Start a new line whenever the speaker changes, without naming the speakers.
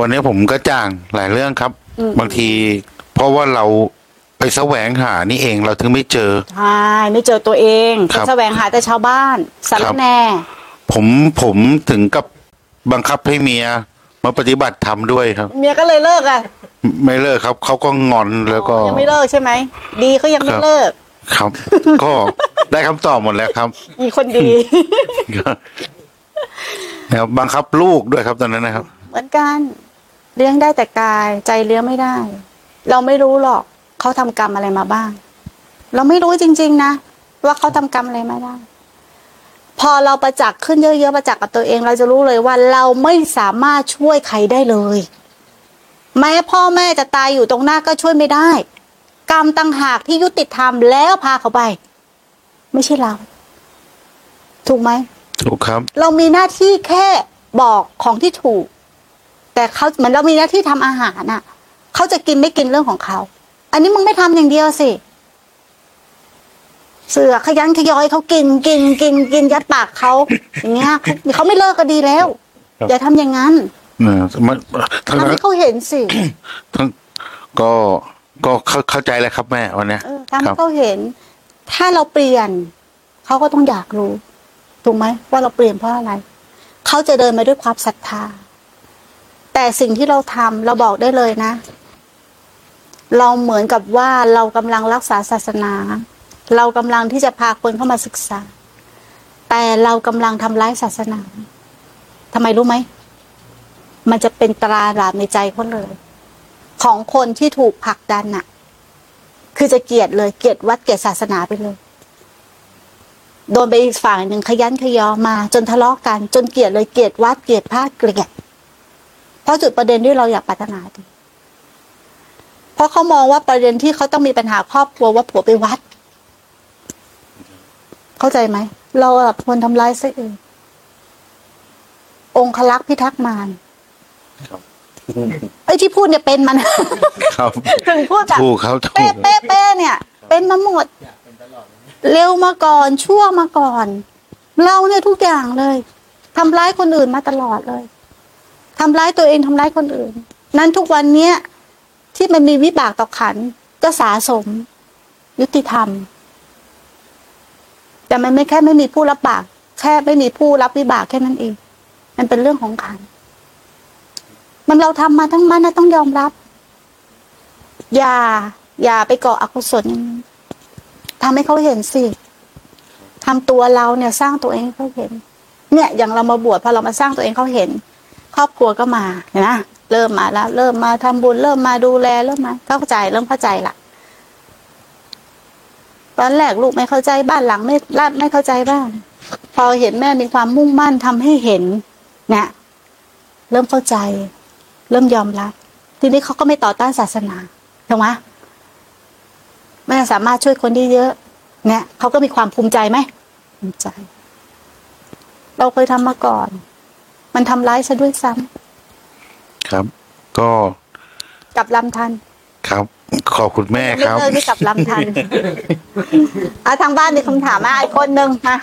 วันนี้ผมก็จ้างหลายเรื่องครับ
อืม
บางที เพราะว่าเราไปแสวงหานี่เองเราถึงไม่เจอ
ใช่ไม่เจอตัวเอง
ครับ
ไปแสวงหาแต่ชาวบ้านสาร
ครับ
แหน่
ผมผมถึงกับบังคับให้เมียมาปฏิบัติธรรมด้วยครับ
เมียก็เลยเลิกอะ
ไม่เลิกครับเขาก็งอนแล้วก็
ยังไม่เลิกใช่ไหม ดีเขายังไม่
ครับ
เลิก
ครับ ก็ได้คำตอบหมดแล้วครับ
มีคนดี
นะครับบังคับลูกด้วยครับตอนนั้นนะครับ
เหมือนกัน เลี้ยงได้แต่กายใจเลี้ยงไม่ได้ เราไม่รู้หรอกเขาทำกรรมอะไรมาบ้าง เราไม่รู้จริง ๆ นะว่าเขาทำกรรมอะไรมาได้ พอเราประจักษ์ขึ้นเยอะๆประจักษ์กับตัวเอง เราจะรู้เลยว่าเราไม่สามารถช่วยใครได้เลย แม้พ่อแม่จะตายอยู่ตรงหน้าก็ช่วยไม่ได้ กรรมต่างหากที่ยุติธรรมแล้วพาเขาไป ไม่ใช่เรา ถูกไหม
ถูกครับ
เรามีหน้าที่แค่บอกของที่ถูก แต่เขาเหมือนเรามีหน้าที่ทำอาหารน่ะเขาจะกินไม่กินเรื่องของเขา อันนี้มึงไม่ทำอย่างเดียวสิ เสือขยันขยอยเขากินกินกินกินยัดปากเขาอย่างเงี้ยเขาเขาไม่เลิกก็ดีแล้ว
ครับ
อย่าทำอย่างนั้น
เออมันทั้ง
ทำ
นั้น
ให้เขาเห็นสิ
ทั้งก็ก็เข้าเข้าใจแล้วครับแม่วันเนี้ย
เออทำ
ค
ให้
รับ
เขาเห็น ถ้าเราเปลี่ยนเขาก็ต้องอยากรู้ ถูกไหมว่าเราเปลี่ยนเพราะอะไร เขาจะเดินมาด้วยความศรัทธาแต่ สิ่งที่เราทำเราบอกได้เลยนะ เราเหมือนกับว่าเรากำลังรักษาศาสนา เรากำลังที่จะพาคนเข้ามาศึกษา แต่เรากำลังทำร้ายศาสนาทำไมรู้ไหม มันจะเป็นตราหลาบในใจเขาเลย ของคนที่ถูกผลักดันน่ะ คือจะเกลียดเลย เกลียดวัดเกลียดศาสนาไปเลยโดนไปอีกฝั่งหนึ่งขยันขยอมา จนทะเลาะกัน จนเกลียดเลยเกลียดวัดเกลียดพระเกลียด เพราะจุดประเด็นที่เราอยากปรารถนาดี เพราะเขามองว่าประเด็นที่เขาต้องมีปัญหาครอบครัวว่าผัวไปวัด เข้าใจไหม เราอะควรทำร้ายซะเององคลักษ์พิทักษ์มาร
ครับ
ไอ้ที่พูดเนี่ยเป็นมัน
ครับ
ถึงพูดแบบ
ถูกครับถู
เป๊ะ
ก
เป๊ะเป๊ะเนี่ย เป็นมาหมดเร็วมาก่อนชั่วมาก่อน เราเนี่ยทุกอย่างเลยทำร้ายคนอื่นมาตลอดเลย ทำร้ายตัวเองทำร้ายคนอื่น นั้นทุกวันเนี้ยที่มันมีวิบากต่อขัน ก็สะสม ยุติธรรม แต่มันไม่แค่ไม่มีผู้รับบากแค่ไม่มีผู้รับวิบากแค่นั้นเอง มันเป็นเรื่องของขัน มันเราทำมาทั้งมันนะต้องยอมรับ อย่า อย่าไปก่ออกุศลอย่างนี้ทำให้เขาเห็นสิทำตัวเราเนี่ย สร้างตัวเองให้เขาเห็น เนี่ย อย่างเรามาบวชพอเรามาสร้างตัวเองเขาเห็น ครอบครัวก็มาเห็นไหมเริ่มมาแล้ว เริ่มมาทำบุญ เริ่มมาดูแลเริ่มมาเข้าใจเริ่มเข้าใจละตอนแรกลูกไม่เข้าใจบ้านหลังไม่รับไม่เข้าใจบ้าง พอเห็นแม่มีความมุ่งมั่นทำให้เห็นเนี่ยเริ่มเข้าใจ เริ่มยอมรับ ทีนี้เขาก็ไม่ต่อต้านศาสนาถูกไหมแม่สามารถช่วยคนได้เยอะ เนี่ยเขาก็มีความภูมิใจไหมภูมิใจ เราเคยทำมาก่อน มันทำร้ายซะด้วยซ้ำ
ครับ ก็
กลับลำทัน
ครับ ขอบคุณแม่
ไม่
ครับ
เลิกที่กลับลำทันอะทางบ้านมีคำถามมาอีกคนนึงมา